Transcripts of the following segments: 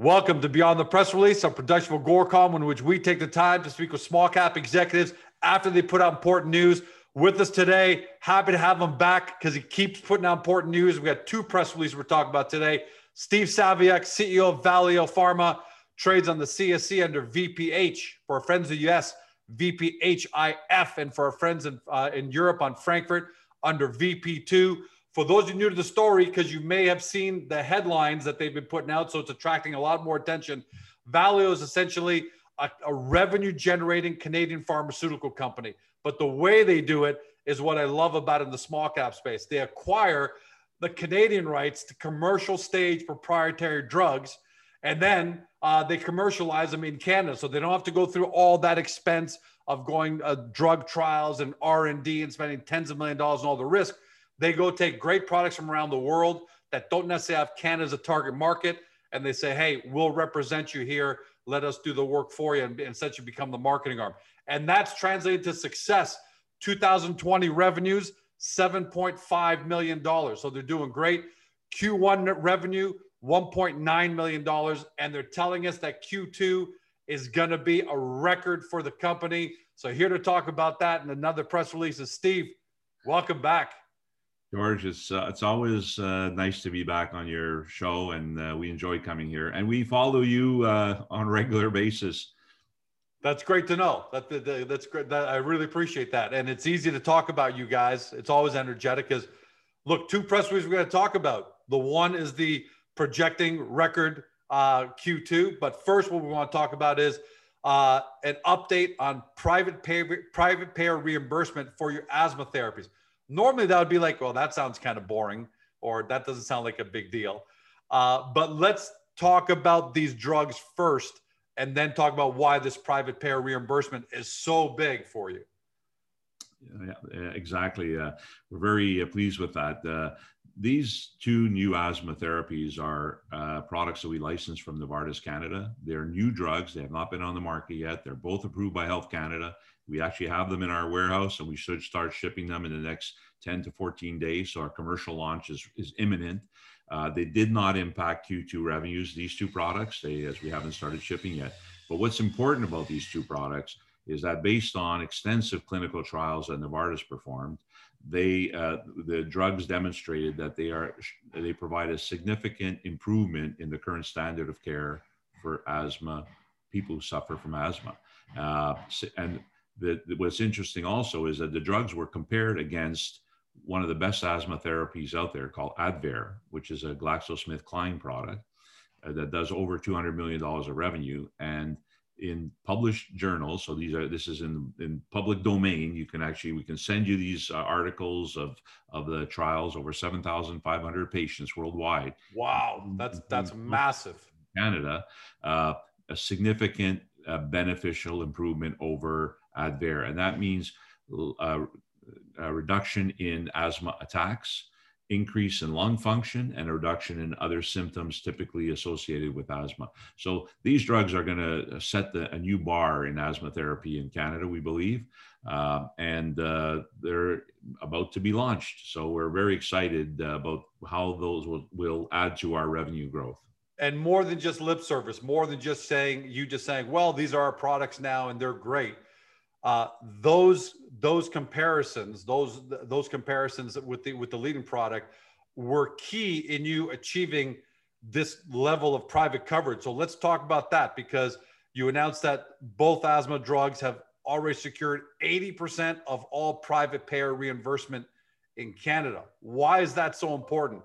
Welcome to Beyond the Press Release, a production of Agoracom, in which we take the time to speak with small cap executives after they put out important news. With us today, happy to have him back because he keeps putting out important news. We got two press releases we're talking about today. Steve Saviuk, CEO of Valeo Pharma, trades on the CSE under VPH. For our friends in the US, VPHIF, and for our friends in, uh, in Europe on Frankfurt under VP2 for those of you new to the story, because you may have seen the headlines that they've been putting out, so it's attracting a lot more attention. Valeo is essentially a, a revenue generating Canadian pharmaceutical company. But the way they do it is what I love about in the small cap space. They acquire the Canadian rights to commercial stage proprietary drugs, and then uh, they commercialize them in Canada, so they don't have to go through all that expense of going uh, drug trials and R and D and spending tens of million dollars and all the risk. They go take great products from around the world that don't necessarily have Canada as a target market, and they say, "Hey, we'll represent you here. Let us do the work for you," and, and you become the marketing arm. And that's translated to success. 2020 revenues, $7.5 million. So they're doing great. Q1 revenue, $1.9 million. And they're telling us that Q2 is going to be a record for the company. So here to talk about that and another press release is Steve. Welcome back. George, it's uh, it's always uh, nice to be back on your show, and uh, we enjoy coming here. And we follow you uh, on a regular basis. That's great to know. That, that, that's great. That, I really appreciate that. And it's easy to talk about you guys. It's always energetic. Because look, two press releases we're going to talk about. The one is the projecting record uh, Q2, but first, what we want to talk about is uh, an update on private pay, private payer reimbursement for your asthma therapies. Normally, that would be like, well, that sounds kind of boring, or that doesn't sound like a big deal. Uh, but let's talk about these drugs first, and then talk about why this private payer reimbursement is so big for you. Yeah, exactly. Uh, we're very uh, pleased with that. Uh, these two new asthma therapies are uh, products that we license from Novartis Canada. They're new drugs. They have not been on the market yet. They're both approved by Health Canada. We actually have them in our warehouse and we should start shipping them in the next 10 to 14 days. So our commercial launch is, is imminent. Uh, they did not impact Q2 revenues, these two products, they, as we haven't started shipping yet. But what's important about these two products is that based on extensive clinical trials that Novartis performed, they uh, the drugs demonstrated that they are they provide a significant improvement in the current standard of care for asthma people who suffer from asthma uh, and the, what's interesting also is that the drugs were compared against one of the best asthma therapies out there called Advair, which is a GlaxoSmithKline product uh, that does over $200 million of revenue. And in published journals, so these are this is in in public domain. You can actually we can send you these uh, articles of of the trials over 7,500 patients worldwide. Wow, that's that's massive. Canada, uh, a significant uh, beneficial improvement over Advair, and that means uh, a reduction in asthma attacks, increase in lung function, and a reduction in other symptoms typically associated with asthma. So these drugs are going to set the, a new bar in asthma therapy in Canada, we believe, uh, and uh, they're about to be launched. So we're very excited uh, about how those will, will add to our revenue growth and more than just lip service, more than just saying you just saying, well, these are our products now and they're great uh, those those comparisons, those those comparisons with the with the leading product, were key in you achieving this level of private coverage. So let's talk about that because you announced that both asthma drugs have already secured 80% of all private payer reimbursement in Canada. Why is that so important?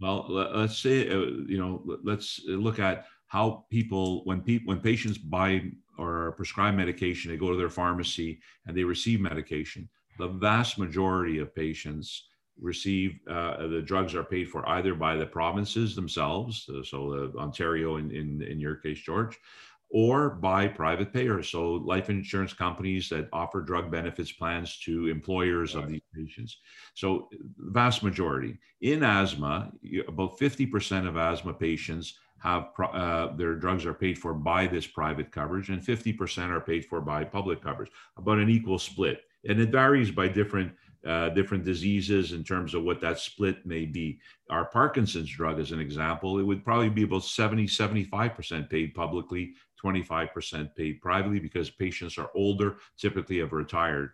Well, let's say, uh, you know, let's look at how people, when people, when patients buy or prescribed medication, they go to their pharmacy and they receive medication. The vast majority of patients receive uh, the drugs are paid for either by the provinces themselves, uh, so Ontario in, in, in your case, George, or by private payers, so life insurance companies that offer drug benefits plans to employers right. of these patients. So, vast majority in asthma, about 50% of asthma patients have uh, their drugs are paid for by this private coverage and 50% are paid for by public coverage, about an equal split. And it varies by different uh, different diseases in terms of what that split may be. Our Parkinson's drug, as an example, it would probably be about 70, 75% paid publicly, 25% paid privately because patients are older, typically have retired.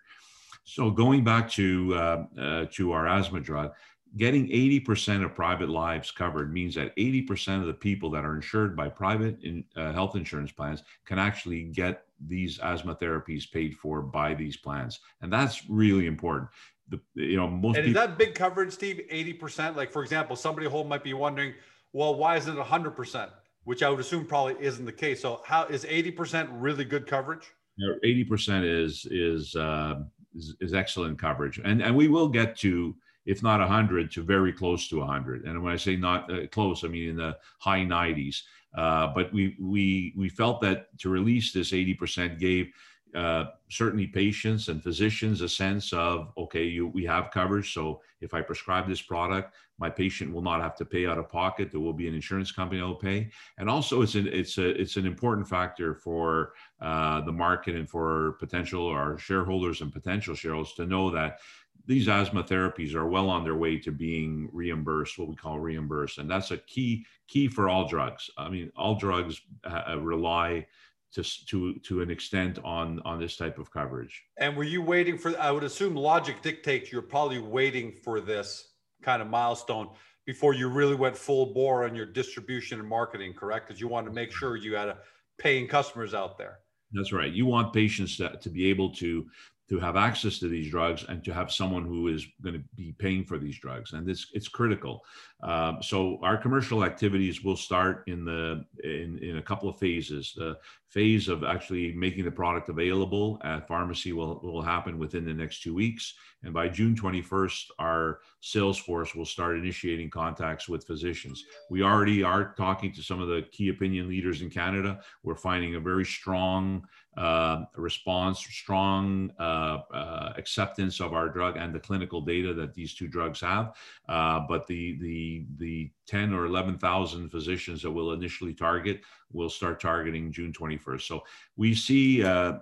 So going back to, uh, uh, to our asthma drug, getting 80% of private lives covered means that 80% of the people that are insured by private in, uh, health insurance plans can actually get these asthma therapies paid for by these plans. And that's really important. The, you know, most and is people, that big coverage, Steve? 80%? Like, for example, somebody at home might be wondering, well, why isn't it 100%? Which I would assume probably isn't the case. So, how is 80% really good coverage? You know, 80% is, is, uh, is, is excellent coverage. And, and we will get to, if not 100 to very close to 100 and when i say not uh, close i mean in the high 90s uh, but we we we felt that to release this 80% gave uh, certainly patients and physicians a sense of okay you, we have coverage. So if i prescribe this product my patient will not have to pay out of pocket. There will be an insurance company that will pay. And also it's an it's a it's an important factor for uh, the market and for potential our shareholders and potential shareholders to know that these asthma therapies are well on their way to being reimbursed, what we call reimbursed, and that's a key key for all drugs. I mean, all drugs uh, rely to to to an extent on on this type of coverage. And were you waiting for? I would assume logic dictates you're probably waiting for this kind of milestone before you really went full bore on your distribution and marketing, correct? Because you wanted to make sure you had a paying customers out there. That's right. You want patients to, to be able to to have access to these drugs and to have someone who is going to be paying for these drugs. And this it's critical. Um, so our commercial activities will start in the in, in a couple of phases. The phase of actually making the product available at pharmacy will, will happen within the next two weeks. And by june 21st our sales force will start initiating contacts with physicians. We already are talking to some of the key opinion leaders in canada. We're finding a very strong uh, response, strong uh, uh, acceptance of our drug and the clinical data that these two drugs have. Uh, but the the the 10 or 11,000 physicians that we'll initially target will start targeting June 21st. So we see uh,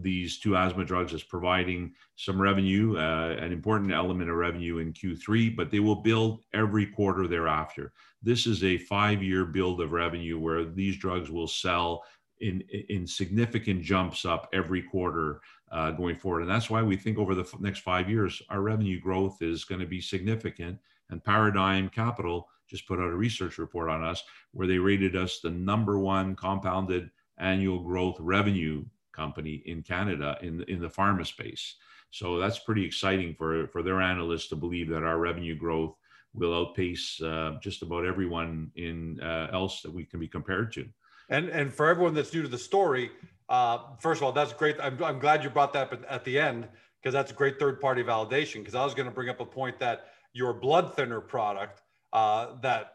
these two asthma drugs as providing some revenue, an important element of revenue in Q3, but they will build every quarter thereafter. This is a five-year build of revenue where these drugs will sell in, in significant jumps up every quarter uh, going forward. And that's why we think over the f- next five years, our revenue growth is going to be significant. And Paradigm Capital just put out a research report on us where they rated us the number one compounded annual growth revenue company in Canada in, in the pharma space. So that's pretty exciting for, for their analysts to believe that our revenue growth will outpace uh, just about everyone in uh, else that we can be compared to. And and for everyone that's new to the story, uh, first of all, that's great. I'm, I'm glad you brought that up at the end because that's great third party validation. Because I was going to bring up a point that your blood thinner product uh, that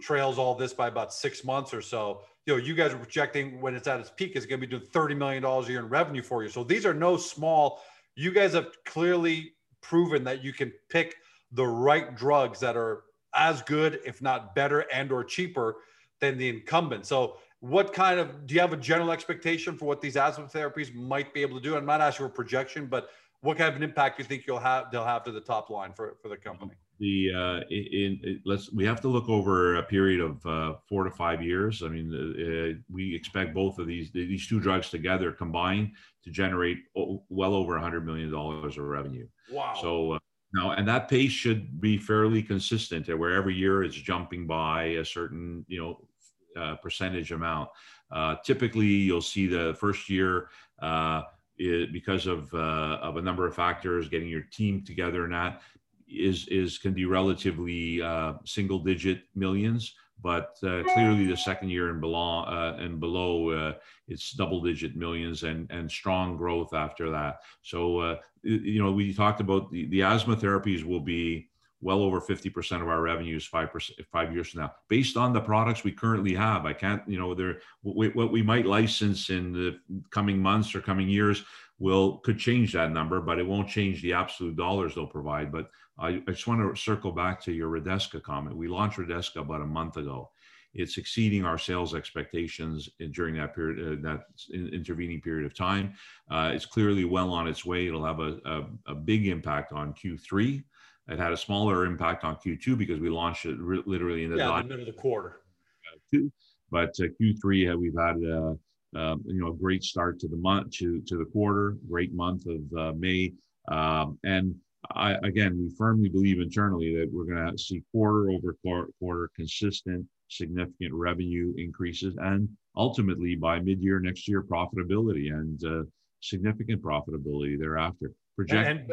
trails all this by about six months or so. You know, you guys are projecting when it's at its peak, it's going to be doing thirty million dollars a year in revenue for you. So these are no small. You guys have clearly proven that you can pick the right drugs that are as good, if not better, and or cheaper than the incumbent. So what kind of do you have a general expectation for what these asthma therapies might be able to do? I'm not asking for projection, but what kind of an impact do you think you'll have they'll have to the top line for, for the company? The uh, in, in let's we have to look over a period of uh, four to five years. I mean, uh, we expect both of these these two drugs together combined to generate well over 100 million dollars of revenue. Wow! So. Uh, now, and that pace should be fairly consistent, where every year it's jumping by a certain, you know, uh, percentage amount. Uh, typically, you'll see the first year uh, it, because of uh, of a number of factors, getting your team together and that is is can be relatively single digit millions. But clearly, the second year and below and below, it's double digit millions and and strong growth after that. So you know, we talked about the, the asthma therapies will be well over 50% of our revenues five five years from now based on the products we currently have i can't you know there what we might license in the coming months or coming years will could change that number but it won't change the absolute dollars they'll provide but i, I just want to circle back to your redesca comment we launched redesca about a month ago it's exceeding our sales expectations during that period, uh, that intervening period of time. Uh, it's clearly well on its way. It'll have a, a, a, big impact on Q3. It had a smaller impact on Q2 because we launched it re- literally in the, yeah, the middle of the quarter. Two, but uh, Q3 uh, we've had uh, uh, you know a great start to the month to to the quarter, great month of May, um, and I, again, we firmly believe internally that we're going to see quarter over quarter consistent, significant revenue increases, and ultimately by mid-year next year, profitability and uh, significant profitability thereafter. Project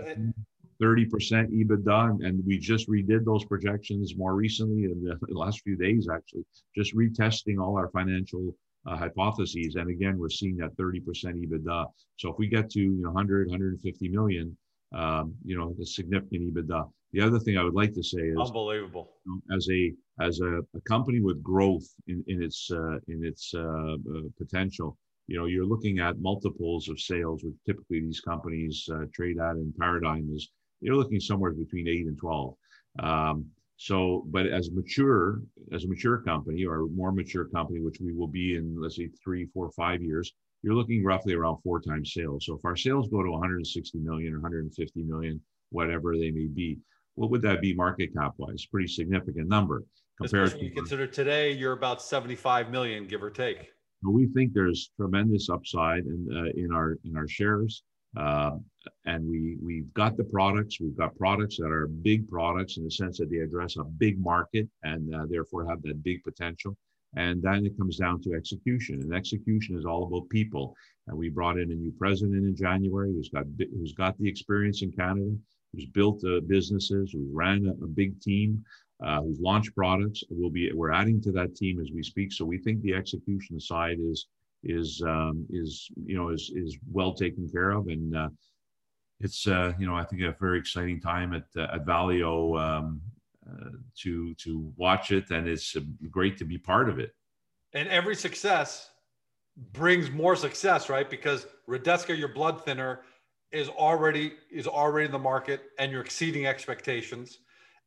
30% EBITDA, and we just redid those projections more recently in the last few days, actually, just retesting all our financial uh, hypotheses. And again, we're seeing that 30% EBITDA. So if we get to you know, 100, 150 million, um, you know, the significant EBITDA. The other thing I would like to say is unbelievable. You know, as a as a, a, company with growth in, in its uh, in its uh, uh, potential, you know, you're looking at multiples of sales, which typically these companies uh, trade at in Paradigm is you're looking somewhere between eight and twelve. Um, so, but as mature as a mature company or a more mature company, which we will be in, let's say three, four, five years, you're looking roughly around four times sales. So if our sales go to 160 million or 150 million, whatever they may be, what would that be market cap wise? Pretty significant number compared Especially to. consider today, you're about 75 million, give or take. We think there's tremendous upside in uh, in our in our shares, uh, and we we've got the products. We've got products that are big products in the sense that they address a big market and uh, therefore have that big potential. And then it comes down to execution. And execution is all about people. And we brought in a new president in January who's got who's got the experience in Canada, who's built uh, businesses, who ran a, a big team, uh, who's launched products. We'll be we're adding to that team as we speak. So we think the execution side is is um, is you know is is well taken care of and. Uh, it's uh, you know I think a very exciting time at uh, at Valeo um, uh, to to watch it, and it's uh, great to be part of it. And every success brings more success, right? Because Redesca, your blood thinner, is already is already in the market, and you're exceeding expectations.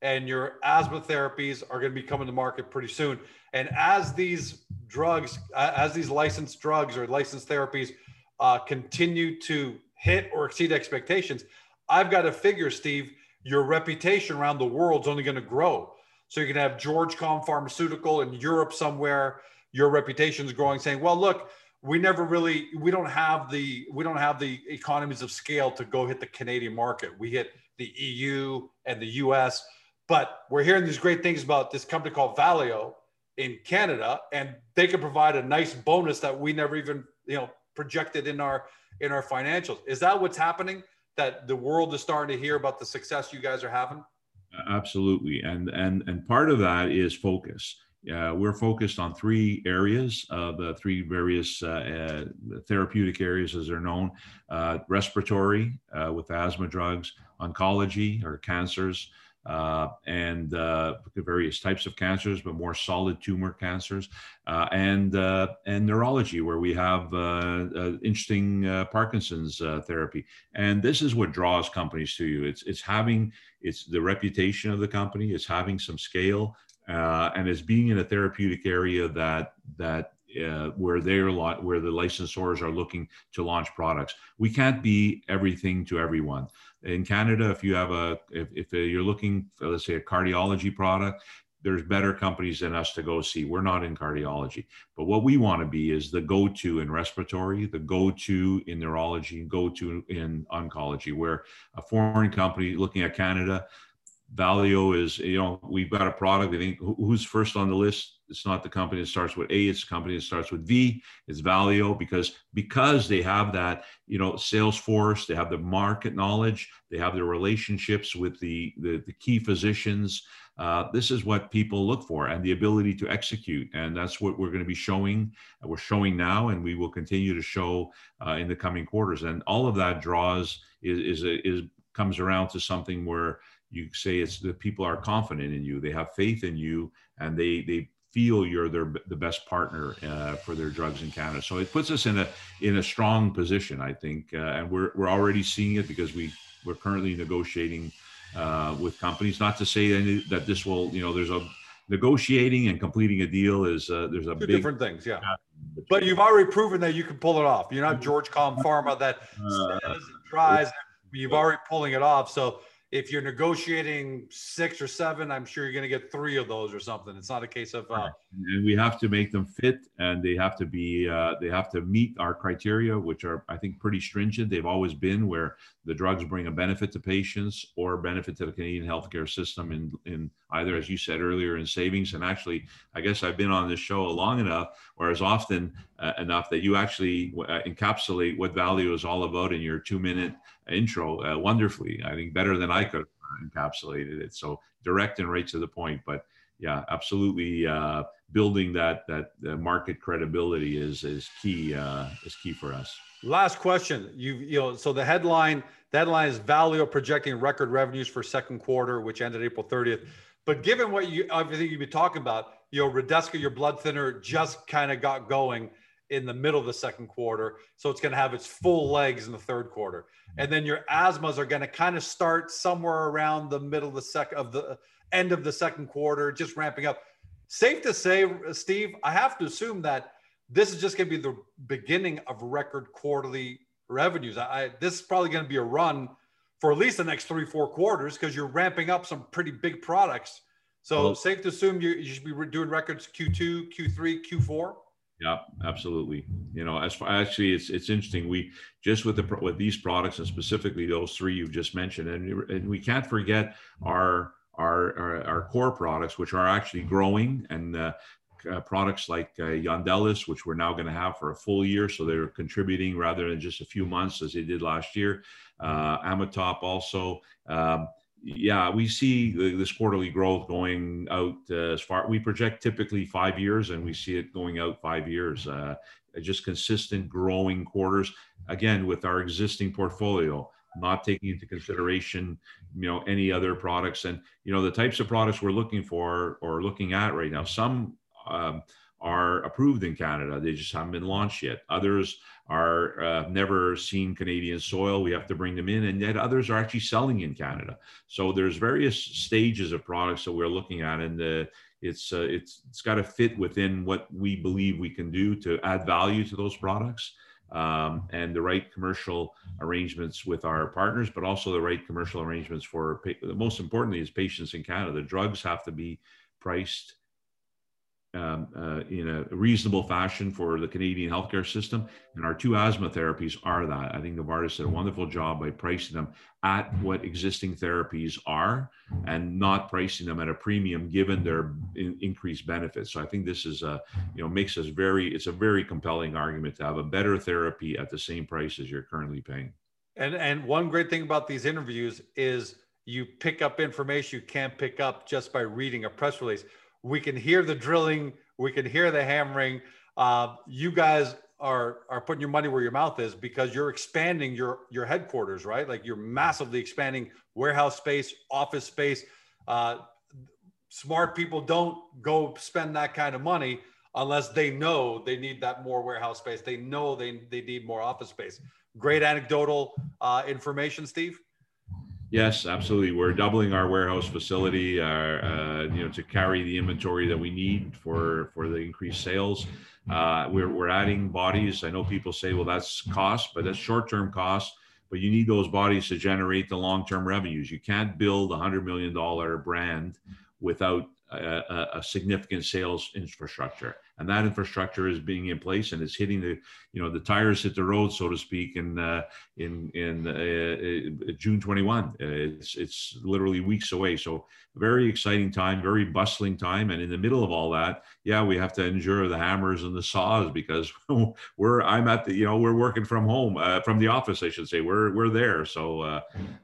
And your asthma therapies are going to be coming to market pretty soon. And as these drugs, as these licensed drugs or licensed therapies uh, continue to hit or exceed expectations, I've got to figure, Steve, your reputation around the world is only going to grow. So you can have Georgecom Pharmaceutical in Europe somewhere. Your reputation is growing, saying, "Well, look, we never really, we don't have the, we don't have the economies of scale to go hit the Canadian market. We hit the EU and the US, but we're hearing these great things about this company called Valeo in Canada, and they can provide a nice bonus that we never even, you know, projected in our in our financials. Is that what's happening? that the world is starting to hear about the success you guys are having? Absolutely, and and and part of that is focus. Uh, we're focused on three areas, uh, the three various uh, uh, therapeutic areas as they're known uh, respiratory uh, with asthma drugs, oncology or cancers, uh, and uh, various types of cancers, but more solid tumor cancers, uh, and uh, and neurology, where we have uh, uh, interesting Parkinson's therapy. And this is what draws companies to you. It's it's having it's the reputation of the company. It's having some scale, and it's being in a therapeutic area that that uh, where they're where the licensors are looking to launch products. We can't be everything to everyone. In Canada, if you have a if, if you're looking for, let's say a cardiology product, there's better companies than us to go see. We're not in cardiology, but what we want to be is the go-to in respiratory, the go-to in neurology, go-to in oncology. Where a foreign company looking at Canada, Valeo is, you know, we've got a product. I think who's first on the list it's not the company that starts with A, it's the company that starts with V. It's Valeo because because they have that, you know, sales force, they have the market knowledge, they have the relationships with the the, the key physicians. Uh, this is what people look for and the ability to execute. And that's what we're going to be showing. We're showing now, and we will continue to show uh, in the coming quarters. And all of that draws is, is, is comes around to something where you say it's the people are confident in you, they have faith in you, and they they feel you're their the best partner uh, for their drugs in Canada. So it puts us in a in a strong position, I think, uh, and we're we're already seeing it because we we're currently negotiating uh, with companies. Not to say that this will, you know, there's a negotiating and completing a deal is uh, there's a Two big different things, yeah. But you've already proven that you can pull it off. You're not George Com Pharma that Uh, says and tries. You've already pulling it off. So if you're negotiating six or seven, I'm sure you're going to get three of those or something. It's not a case of uh, and we have to make them fit and they have to be uh, they have to meet our criteria which are i think pretty stringent. They've always been where the drugs bring a benefit to patients or benefit to the canadian healthcare system in, in either as you said earlier in savings. And actually i guess i've been on this show long enough or as often uh, enough that you actually uh, encapsulate what value is all about in your two minute intro uh, wonderfully i think better than i could have encapsulated it so direct and right to the point but yeah, absolutely. Uh, building that that uh, market credibility is is key uh, is key for us. Last question. You you know so the headline the headline is Valeo projecting record revenues for second quarter, which ended April 30th. But given what you everything you've been talking about, you know Redesca, your blood thinner, just kind of got going in the middle of the second quarter, so it's going to have its full legs in the third quarter, mm-hmm. and then your asthmas are going to kind of start somewhere around the middle of the second of the end of the second quarter, just ramping up. Safe to say, Steve, I have to assume that this is just going to be the beginning of record quarterly revenues. I, this is probably going to be a run for at least the next three, four quarters because you're ramping up some pretty big products. So well, safe to assume you, you should be doing records Q2, Q3, Q4. Yeah, absolutely. You know, as far actually, it's it's interesting. We just with the with these products and specifically those three you've just mentioned, and and we can't forget our our, our, our core products, which are actually growing, and uh, uh, products like uh, Yondelis, which we're now going to have for a full year, so they're contributing rather than just a few months as they did last year. Uh, Ametop also. Um, yeah, we see this quarterly growth going out uh, as far. We project typically five years, and we see it going out five years. Uh, just consistent growing quarters. Again, with our existing portfolio, not taking into consideration you know any other products and you know the types of products we're looking for or looking at right now some um, are approved in canada. They just haven't been launched yet. Others are uh, never seen canadian soil. We have to bring them in and yet others are actually selling in canada. So there's various stages of products that we're looking at and the it's uh, it's it's got to fit within what we believe we can do to add value to those products um, and the right commercial arrangements with our partners, but also the right commercial arrangements for, the most importantly, is patients in Canada. The drugs have to be priced um, uh, in a reasonable fashion for the Canadian healthcare system. And our two asthma therapies are that. I think Novartis did a wonderful job by pricing them at what existing therapies are and not pricing them at a premium given their in, increased benefits. So I think this is a, you know, makes us very, it's a very compelling argument to have a better therapy at the same price as you're currently paying. And, and one great thing about these interviews is you pick up information you can't pick up just by reading a press release we can hear the drilling, we can hear the hammering. Uh, you guys are are putting your money where your mouth is because you're expanding your your headquarters, right? Like you're massively expanding warehouse space, office space. Uh, smart people don't go spend that kind of money unless they know they need that more warehouse space. They know they they need more office space. Great anecdotal uh, information, Steve. Yes, absolutely. We're doubling our warehouse facility, uh, uh, you know, to carry the inventory that we need for for the increased sales. Uh, we're we're adding bodies. I know people say, well, that's cost, but that's short term cost. But you need those bodies to generate the long term revenues. You can't build a hundred million dollar brand without a, a, significant sales infrastructure. And that infrastructure is being in place and it's hitting the you know the tires hit the road so to speak in uh, in in uh, uh June 21 it's it's literally weeks away. So very exciting time very bustling time. And in the middle of all that yeah we have to endure the hammers and the saws because we're I'm at the you know we're working from home uh, from the office I should say. We're we're there. So uh,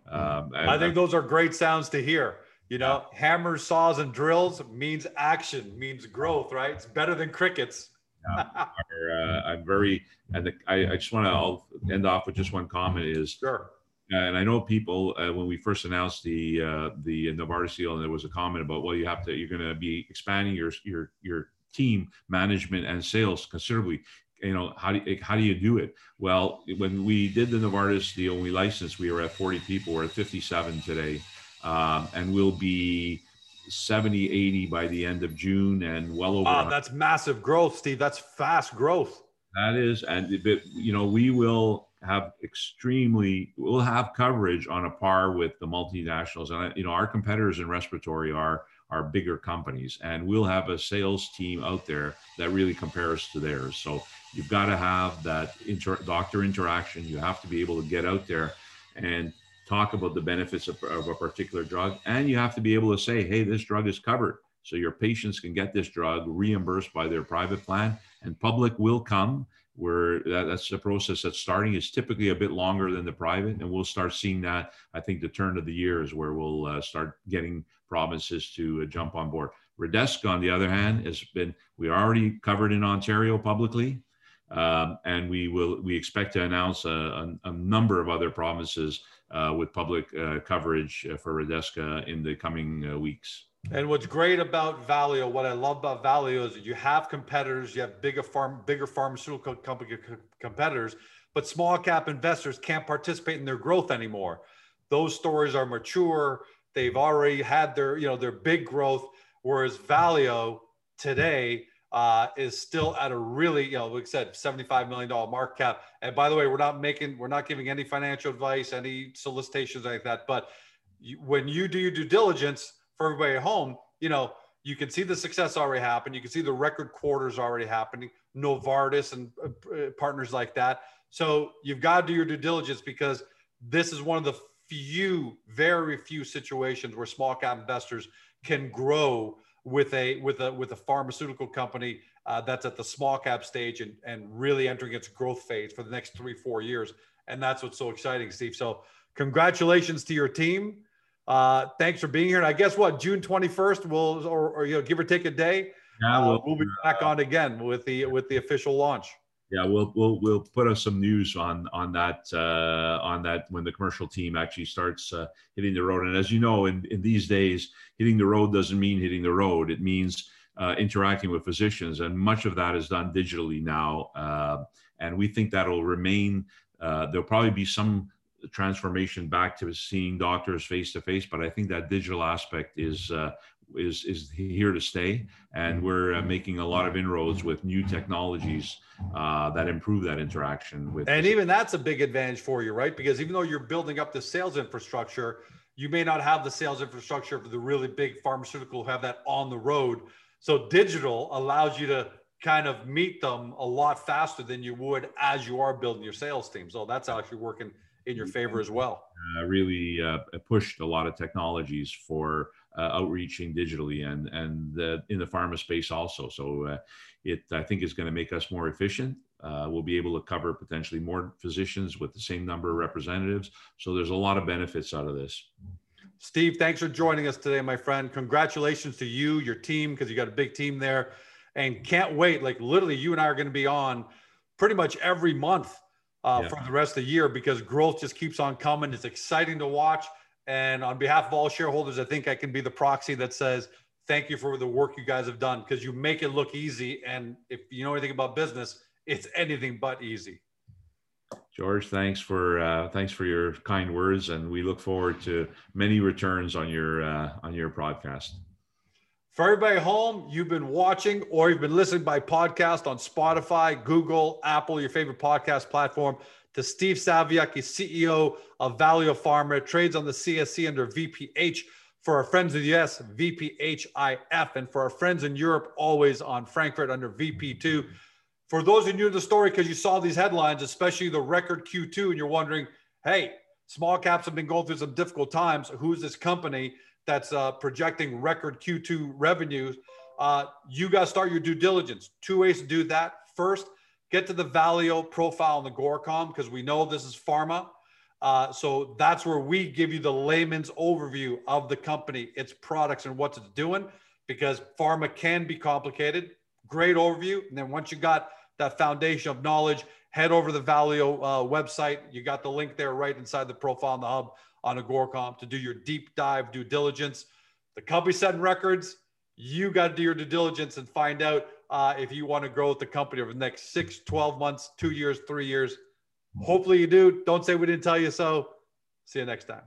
um, I, I think those are great sounds to hear you know, yeah. hammers, saws, and drills means action, means growth, right? It's better than crickets. yeah, uh, I'm very, and the, I, I, just want to, end off with just one comment is, sure. Uh, and I know people uh, when we first announced the uh, the Novartis deal, and there was a comment about, well, you have to, you're going to be expanding your your your team management and sales considerably. You know, how do you, how do you do it? Well, when we did the Novartis deal, we licensed, we were at 40 people. We're at 57 today um, and we'll be 70, 80 by the end of June and well over. Wow, that's massive growth, Steve. That's fast growth. That is, and but, you know, we will have extremely, we'll have coverage on a par with the multinationals. And, you know, our competitors in respiratory are, are bigger companies and we'll have a sales team out there that really compares to theirs. So you've got to have that inter- doctor interaction. You have to be able to get out there and talk about the benefits of, of a particular drug. And you have to be able to say, hey, this drug is covered. So your patients can get this drug reimbursed by their private plan and public will come where that, that's the process that's starting is typically a bit longer than the private and we'll start seeing that i think the turn of the year is where we'll uh, start getting provinces to uh, jump on board redesca on the other hand has been we are already covered in ontario publicly um, and we will we expect to announce a, a, a number of other provinces with public uh, coverage uh, for redesca in the coming uh, weeks and what's great about Valeo, what I love about Valeo is that you have competitors, you have bigger farm, bigger pharmaceutical company competitors, but small cap investors can't participate in their growth anymore. Those stories are mature. They've already had their, you know, their big growth. Whereas Valeo today uh, is still at a really, you know, like I said, $75 million market cap. And by the way, we're not making, we're not giving any financial advice, any solicitations like that. But you, when you do your due diligence, for everybody at home, you know, you can see the success already happen. You can see the record quarters already happening. Novartis and uh, partners like that. So you've got to do your due diligence because this is one of the few, very few situations where small cap investors can grow with a with a with a pharmaceutical company uh, that's at the small cap stage and and really entering its growth phase for the next three four years. And that's what's so exciting, Steve. So congratulations to your team. Uh, thanks for being here. And I guess what June 21st will, or, or you know, give or take a day, yeah, uh, we'll, we'll, be back on again with the with the official launch. Yeah, we'll we'll we'll put us some news on on that uh, on that when the commercial team actually starts uh, hitting the road. And as you know, in in these days, hitting the road doesn't mean hitting the road. It means uh, interacting with physicians, and much of that is done digitally now. Uh, and we think that'll remain. Uh, there'll probably be some transformation back to seeing doctors face to face. But I think that digital aspect is uh, is is here to stay, and we're uh, making a lot of inroads with new technologies uh, that improve that interaction with. And even that's a big advantage for you, right? Because even though you're building up the sales infrastructure, you may not have the sales infrastructure for the really big pharmaceutical who have that on the road. So digital allows you to kind of meet them a lot faster than you would as you are building your sales team. So that's actually working in your favor as well. Uh, really uh, pushed a lot of technologies for uh, outreaching digitally and and in the pharma space also. So uh, it I think is going to make us more efficient. Uh, we'll be able to cover potentially more physicians with the same number of representatives. So there's a lot of benefits out of this. Steve, thanks for joining us today, my friend. Congratulations to you, your team, because you got a big team there, and can't wait. Like literally, you and I are going to be on pretty much every month uh, yeah. for the rest of the year because growth just keeps on coming. It's exciting to watch. And on behalf of all shareholders, I think I can be the proxy that says, thank you for the work you guys have done because you make it look easy. And if you know anything about business, it's anything but easy. George, thanks for uh, thanks for your kind words, and we look forward to many returns on your uh, on your broadcast. For everybody home, you've been watching or you've been listening by podcast on Spotify, Google, Apple, your favorite podcast platform, to Steve Saviuk, CEO of Valeo Pharma, trades on the CSC under VPH. For our friends in the US, VPHIF. And for our friends in Europe, always on Frankfurt under VP2. For those of you new the story, because you saw these headlines, especially the record Q2, and you're wondering, hey, small caps have been going through some difficult times. Who's this company? that's uh, projecting record Q2 revenues, uh, you got to start your due diligence. Two ways to do that. First, get to the Valeo profile on the Agoracom because we know this is pharma. Uh, so that's where we give you the layman's overview of the company, its products, and what it's doing because pharma can be complicated. Great overview. And then once you got that foundation of knowledge, head over to the Valeo uh, website. You got the link there right inside the profile in the hub on Agoracom to do your deep dive due diligence. The company setting records, you got to do your due diligence and find out uh, if you want to grow with the company over the next six, 12 months, two years, three years. Hopefully you do. Don't say we didn't tell you so. See you next time.